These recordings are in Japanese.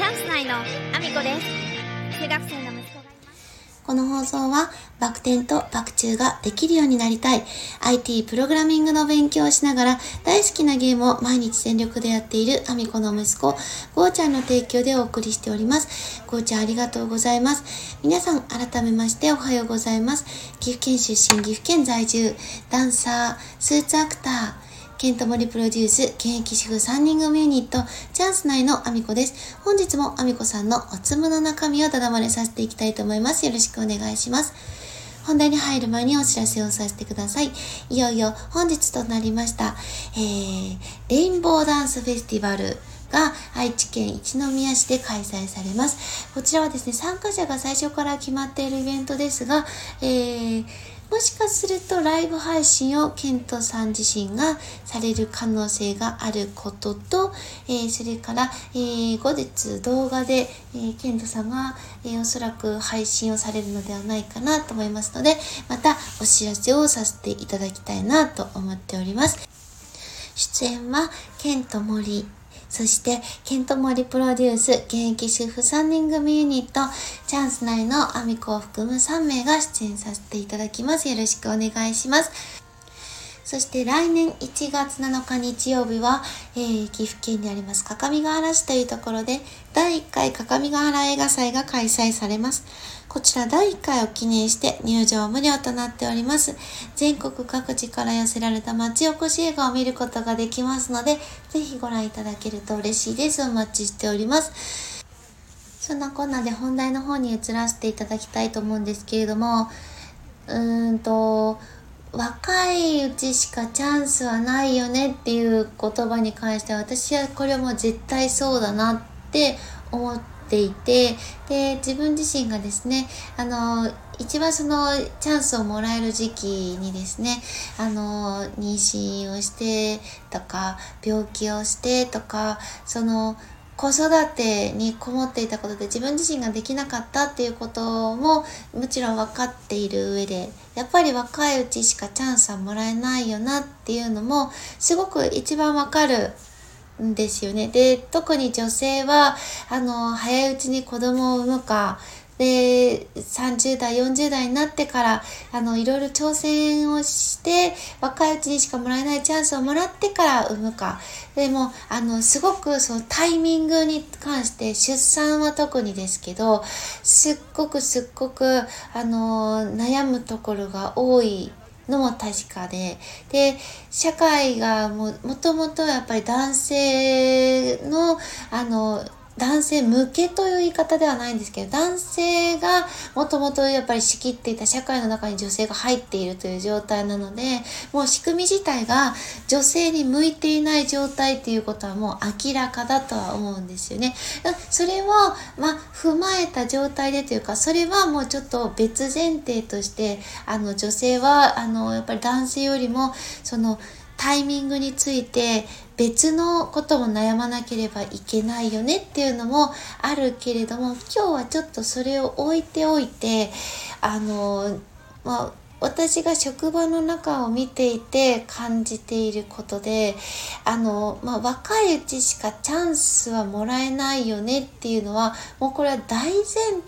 チャンス内のアミコです中学生の息子がいますこの放送はバク転とバク宙ができるようになりたい IT プログラミングの勉強をしながら大好きなゲームを毎日全力でやっているアミコの息子、ゴーちゃんの提供でお送りしております。ゴーちゃんありがとうございます。皆さん改めましておはようございます。岐阜県出身、岐阜県在住、ダンサー、スーツアクター、ケントモリプロデュース、現役主婦3人組ユニット、チャンス内のアミコです。本日もアミコさんのおつむの中身をただまれさせていきたいと思います。よろしくお願いします。本題に入る前にお知らせをさせてください。いよいよ本日となりました、えー、レインボーダンスフェスティバルが愛知県一宮市で開催されます。こちらはですね、参加者が最初から決まっているイベントですが、えーもしかするとライブ配信をケントさん自身がされる可能性があることと、えーそれから、えー後日動画で、えーケントさんが、えーおそらく配信をされるのではないかなと思いますので、またお知らせをさせていただきたいなと思っております。出演はケント森そして、ケントモリプロデュース、現役主婦3人組ユニット、チャンス内のアミコを含む3名が出演させていただきます。よろしくお願いします。そして来年1月7日日曜日は、えー岐阜県にあります各務原市というところで第1回各務原映画祭が開催されます。こちら第1回を記念して入場無料となっております。全国各地から寄せられた町おこし映画を見ることができますので、ぜひご覧いただけると嬉しいです。お待ちしております。そんなこんなで本題の方に移らせていただきたいと思うんですけれども、うーんと、若いうちしかチャンスはないよねっていう言葉に関しては私はこれはもう絶対そうだなって思っていてで自分自身がですねあの一番そのチャンスをもらえる時期にですねあの妊娠をしてとか病気をしてとかその子育てにこもっていたことで自分自身ができなかったっていうことももちろん分かっている上でやっぱり若いうちしかチャンスはもらえないよなっていうのもすごく一番分かるんですよね。で特に女性はあの早いうちに子供を産むかで30代40代になってからあのいろいろ挑戦をして若いうちにしかもらえないチャンスをもらってから産むか。でもあのすごくそのタイミングに関して出産は特にですけどすっごくすっごくあの悩むところが多いのも確かでで社会がももともとやっぱり男性のあの男性向けという言い方ではないんですけど男性がもともとやっぱり仕切っていた社会の中に女性が入っているという状態なのでもう仕組み自体が女性に向いていない状態っていうことはもう明らかだとは思うんですよね。それを、まあ、踏まえた状態でというかそれはもうちょっと別前提としてあの女性はあのやっぱり男性よりもそのタイミングについて別のことも悩まなければいけないよねっていうのもあるけれども今日はちょっとそれを置いておいてあのまあ私が職場の中を見ていて感じていることであの、まあ、若いうちしかチャンスはもらえないよねっていうのはもうこれは大前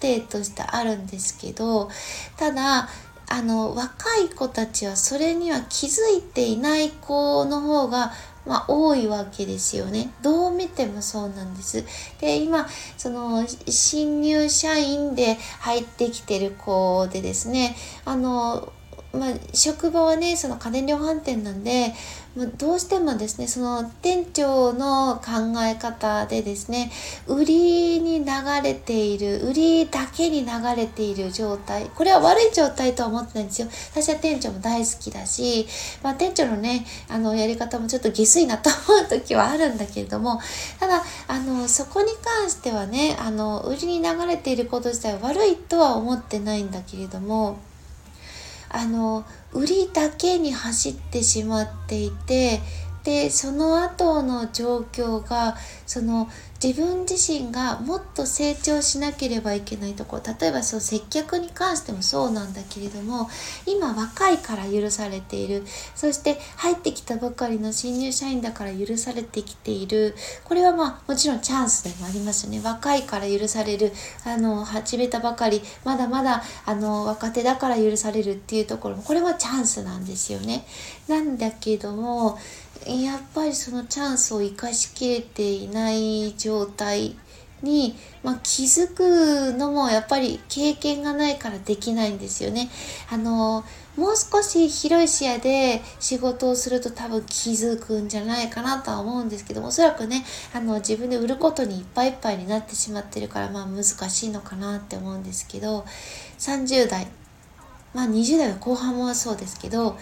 提としてあるんですけどただあの若い子たちはそれには気づいていない子の方がまあ、多いわけですよね。どう見てもそうなんです。で、今、その、新入社員で入ってきてる子でですね、あの、まあ、職場はね、その家電量販店なんで、ま、どうしてもですね、その店長の考え方でですね、売りに流れている、売りだけに流れている状態。これは悪い状態とは思ってないんですよ。私は店長も大好きだし、まあ、店長のね、あの、やり方もちょっと下水なと思う時はあるんだけれども、ただ、あの、そこに関してはね、あの、売りに流れていること自体は悪いとは思ってないんだけれども、あの売りだけに走ってしまっていてでその後の状況がその自分自身がもっと成長しなければいけないところ例えばそう接客に関してもそうなんだけれども今若いから許されている。そして入ってきたばかりの新入社員だから許されてきている。これはまあもちろんチャンスでもありますよね。若いから許される。あの始めたばかりまだまだあの若手だから許されるっていうところもこれはチャンスなんですよね。なんだけどもやっぱりそのチャンスを生かしきれていない状態に、まあ、気づくのもやっぱり経験がないからできないんですよね。あのもう少し広い視野で仕事をすると多分気づくんじゃないかなとは思うんですけどおそらくねあの自分で売ることにいっぱいいっぱいになってしまってるからまあ難しいのかなって思うんですけど30代まあ20代の後半もそうですけど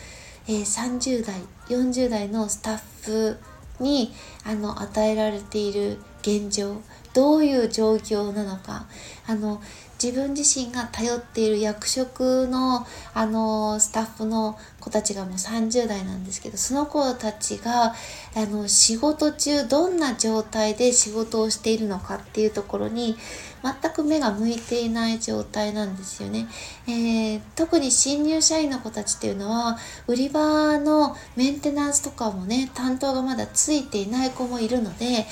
えー、30代40代のスタッフにあの与えられている現状どういう状況なのか。あの自分自身が頼っている役職のあのスタッフの子たちがもう30代なんですけどその子たちがあの仕事中どんな状態で仕事をしているのかっていうところに全く目が向いていない状態なんですよね、えー、特に新入社員の子たちっていうのは売り場のメンテナンスとかもね担当がまだついていない子もいるので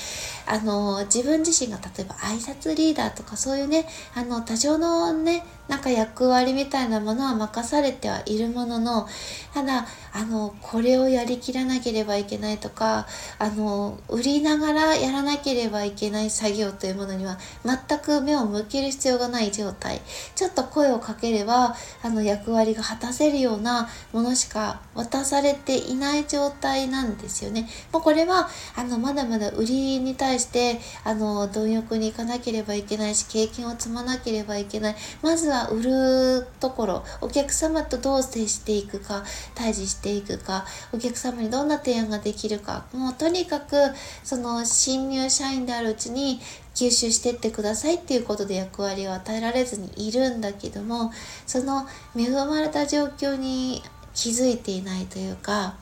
あの自分自身が例えば挨拶リーダーとかそういうねあの多少のねなんか役割みたいなものは任されてはいるもののただあのこれをやりきらなければいけないとかあの売りながらやらなければいけない作業というものには全く目を向ける必要がない状態。ちょっと声をかければあの役割が果たせるようなものしか渡されていない状態なんですよね。もうこれはあのまだまだ売りに対してあの貪欲に行かなければいけないし経験を積まなければいけない。まずは売るところ。お客様とどう接していくか対峙していくか。お客様にどんな提案ができるか。もうとにかくその新入社員であるうちに吸収してってくださいっていうことで役割を与えられずにいるんだけどもその恵まれた状況に気づいていないというか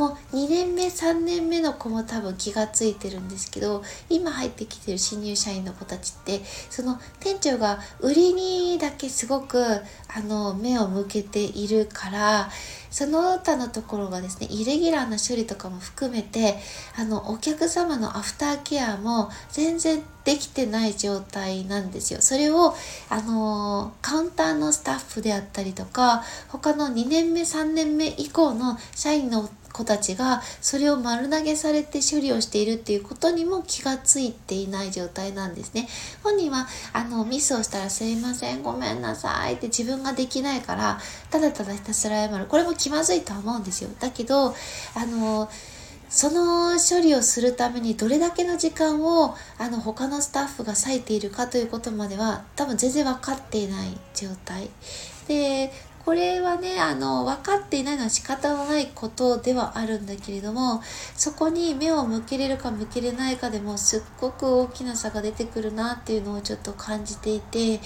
もう2年目3年目の子も多分気がついてるんですけど今入ってきてる新入社員の子たちってその店長が売りにだけすごくあの目を向けているからその他のところがですねイレギュラーな処理とかも含めてあのお客様のアフターケアも全然できてない状態なんですよ。それをあのカウンターのスタッフであったりとか他の2年目3年目以降の社員の子たちがそれを丸投げされて処理をしているっていうことにも気がついていない状態なんですね。本人はあのミスをしたらすいませんごめんなさいって自分ができないからただただひたすら謝るこれも気まずいとは思うんですよ。だけどあのその処理をするためにどれだけの時間をあの他のスタッフが割いているかということまでは多分全然分かっていない状態でこれはねあの分かっていないのは仕方のないことではあるんだけれどもそこに目を向けれるか向けれないかでもすっごく大きな差が出てくるなっていうのをちょっと感じていて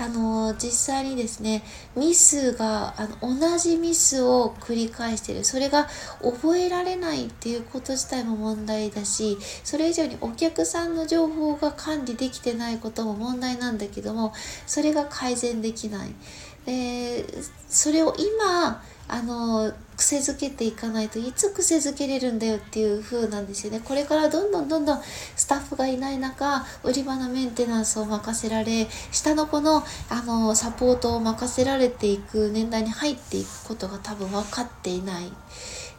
あの実際にですねミスがあの同じミスを繰り返してるそれが覚えられないっていうこと自体も問題だしそれ以上にお客さんの情報が管理できてないことも問題なんだけどもそれが改善できない。でそれを今あの癖づけていかないといつ癖づけれるんだよっていう風なんですよね。これからどんどんどんどんスタッフがいない中売り場のメンテナンスを任せられ下の子のあのサポートを任せられていく年代に入っていくことが多分分かっていない。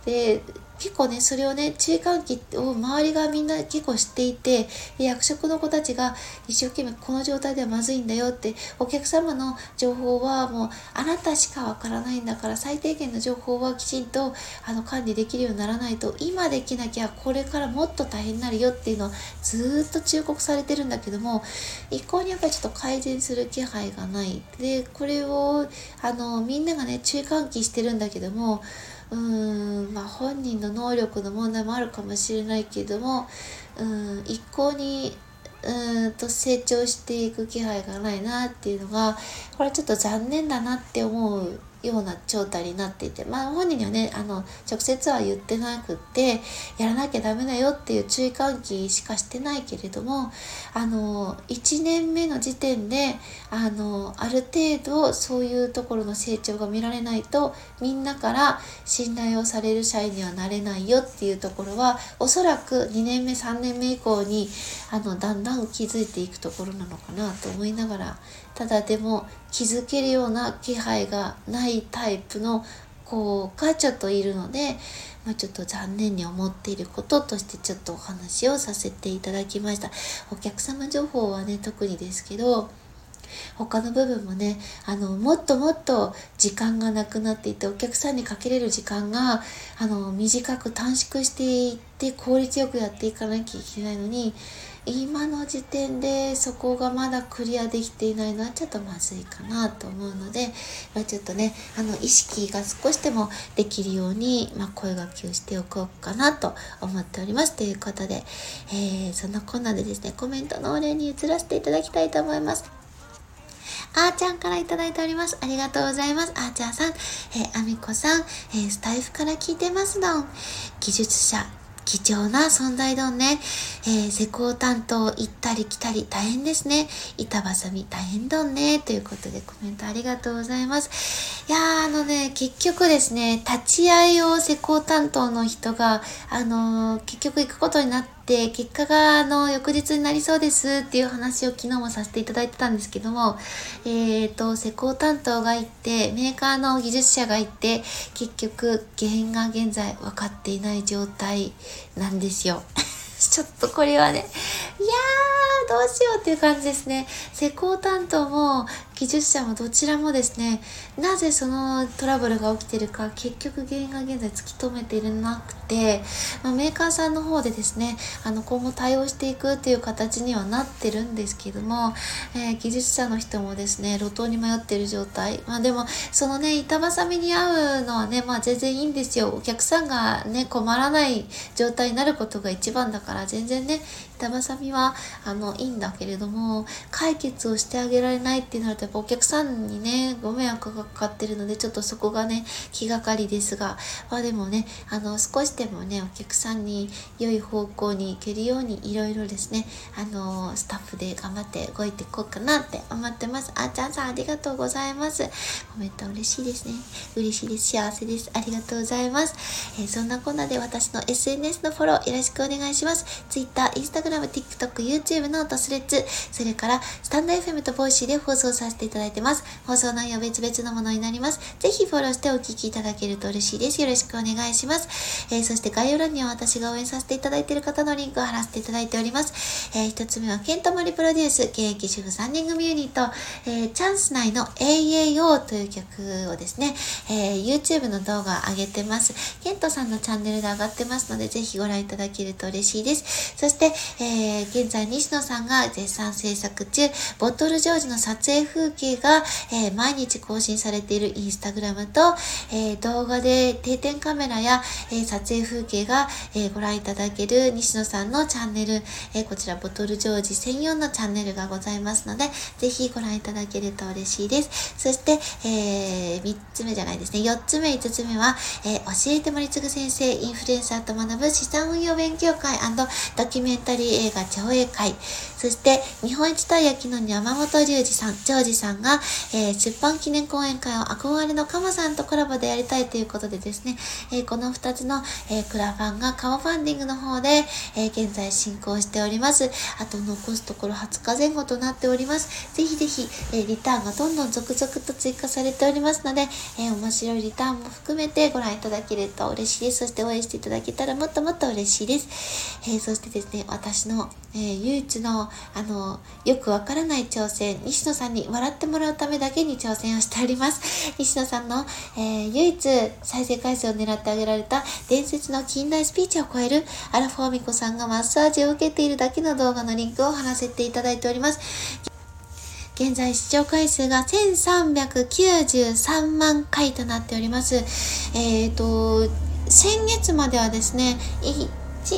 で結構ね、それをね、注意喚起を周りがみんな結構知っていて、役職の子たちが一生懸命この状態ではまずいんだよって、お客様の情報はもうあなたしかわからないんだから、最低限の情報はきちんとあの管理できるようにならないと、今できなきゃこれからもっと大変になるよっていうのをずっと忠告されてるんだけども、一向にやっぱりちょっと改善する気配がない。で、これをあのみんながね、注意喚起してるんだけども、うーんまあ本人の能力の問題もあるかもしれないけどもうん一向にうんと成長していく気配がないなっていうのがこれちょっと残念だなって思うような状態になっていて、まあ本人にはね、あの、直接は言ってなくって、やらなきゃダメだよっていう注意喚起しかしてないけれども、あの、1年目の時点で、あの、ある程度そういうところの成長が見られないと、みんなから信頼をされる社員にはなれないよっていうところは、おそらく2年目、3年目以降に、あの、だんだん気づいていくところなのかなと思いながら、ただでも気づけるような気配がないタイプの子がちょっといるので、まあ、ちょっと残念に思っていることとしてちょっとお話をさせていただきました。お客様情報はね、特にですけど、他の部分もね、あの、もっともっと時間がなくなっていて、お客さんにかけれる時間が、あの、短く短縮していって効率よくやっていかなきゃいけないのに、今の時点でそこがまだクリアできていないのはちょっとまずいかなと思うので、ま、ちょっとねあの意識が少しでもできるように、まあ、声がけをしておこうかなと思っておりますということで、えー、そのコーナーでですねコメントのお礼に移らせていただきたいと思いますあーちゃんからいただいております。ありがとうございます。あーちゃんさん、えー、あみこさん、えー、スタイフから聞いてますのん。技術者、貴重な存在丼ね。えー、施工担当行ったり来たり大変ですね。板挟み大変丼ね。ということでコメントありがとうございます。いやー、あのね、結局ですね、立ち会いを施工担当の人が、あのー、結局行くことになって、結果が、あの、翌日になりそうですっていう話を昨日もさせていただいてたんですけども、えっ、ー、と、施工担当が行って、メーカーの技術者が行って、結局、原因が現在分かっていない状態なんですよ。ちょっとこれはね、いやー、どうしようっていう感じですね。施工担当も技術者もどちらもですね、なぜそのトラブルが起きてるか、結局原因が現在突き止めていなくて、まあ、メーカーさんの方でですね、あの、今後対応していくっていう形にはなってるんですけども、えー、技術者の人もですね、路頭に迷ってる状態。まあでも、そのね、板挟みに合うのはね、まあ全然いいんですよ。お客さんがね、困らない状態になることが一番だから全然ね板挟みはあのいいんだけれども解決をしてあげられないってなるとやっぱお客さんにねご迷惑がかかってるのでちょっとそこがね気がかりですがまあでもねあの少しでもねお客さんに良い方向に行けるようにいろいろですねあのスタッフで頑張って動いていこうかなって思ってます。あーちゃんさんありがとうございます。コメント嬉しいですね。嬉しいです。幸せです。ありがとうございます、えー、そんなこんなで私の SNS のフォローよろしくお願いします。Twitter、Instagram、TikTok、YouTube のトスレッツ、それからスタンド FM とボイシーで放送させていただいてます。放送内容別々のものになります。ぜひフォローしてお聞きいただけると嬉しいです。よろしくお願いします。えー、そして概要欄には私が応援させていただいている方のリンクを貼らせていただいております。えー、一つ目はケントモリプロデュース、現役主婦3人組ユニット、えー、チャンス内の AAO という曲をですね、えー、YouTube の動画上げてます。ケントさんのチャンネルで上がってますので、ぜひご覧いただけると嬉しいです。そして、えー、現在西野さんが絶賛制作中、ボトルジョージの撮影風景が、えー、毎日更新されているインスタグラムと、えー、動画で定点カメラや、え撮影風景が、えご覧いただける西野さんのチャンネル、えこちらボトルジョージ専用のチャンネルがございますので、ぜひご覧いただけると嬉しいです。そして、え3つ目じゃないですね、4つ目、5つ目は、え教えて森次先生、インフルエンサーと学ぶ資産運用勉強会ドキュメンタリー映画上映会、そして日本一たい焼きの山本隆二さん、ジョージさんが、えー、出版記念講演会を憧れのカモさんとコラボでやりたいということでですね、えー、この2つの、えー、クラファンがカモファンディングの方で、え現在進行しております。あと残すところ20日前後となっております。ぜひぜひ、えリターンがどんどん続々と追加されておりますので、え面白いリターンも含めてご覧いただけると嬉しいです。そして応援していただけたらもっともっと嬉しいです。えそしてですね、私私の、えー、唯一の、あの、よくわからない挑戦、西野さんに笑ってもらうためだけに挑戦をしております。西野さんの、えー、唯一再生回数を狙ってあげられた伝説の近代スピーチを超えるアラフォーミコさんがマッサージを受けているだけの動画のリンクを貼らせていただいております。現在視聴回数が1393万回となっております。えっ、ー、と、先月まではですね、1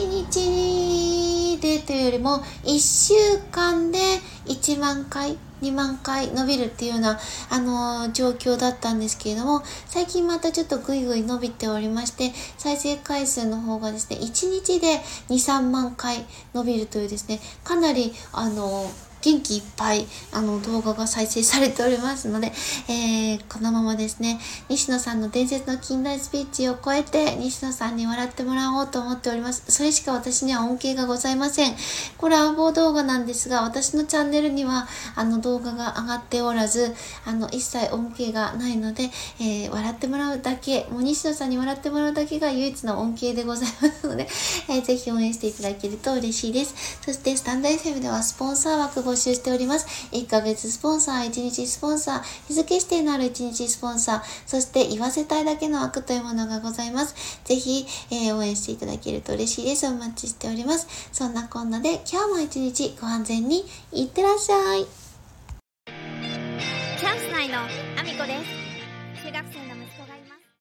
日でというよりも1週間で1万回2万回伸びるっていうような、あのー、状況だったんですけれども、最近またちょっとぐいぐい伸びておりまして、再生回数の方がですね、1日で2、3万回伸びるというですね、かなり、あのー元気いっぱいあの動画が再生されておりますので、えー、このままですね、西野さんの伝説の近代スピーチを超えて西野さんに笑ってもらおうと思っております。それしか私には恩恵がございません。これは暴動画なんですが、私のチャンネルにはあの動画が上がっておらず、あの一切恩恵がないので、えー、笑ってもらうだけ、もう西野さんに笑ってもらうだけが唯一の恩恵でございますので、えー、ぜひ応援していただけると嬉しいです。そしてスタンド FM ではスポンサー枠募集しております。1ヶ月スポンサー、1日スポンサー、日付指定のある1日スポンサー、そして言わせたいだけの枠というものがございます。ぜひ、えー、応援していただけると嬉しいです。お待ちしております。そんなこんなで今日も一日ご安全にいってらっしゃい。チャンス内のあみこです。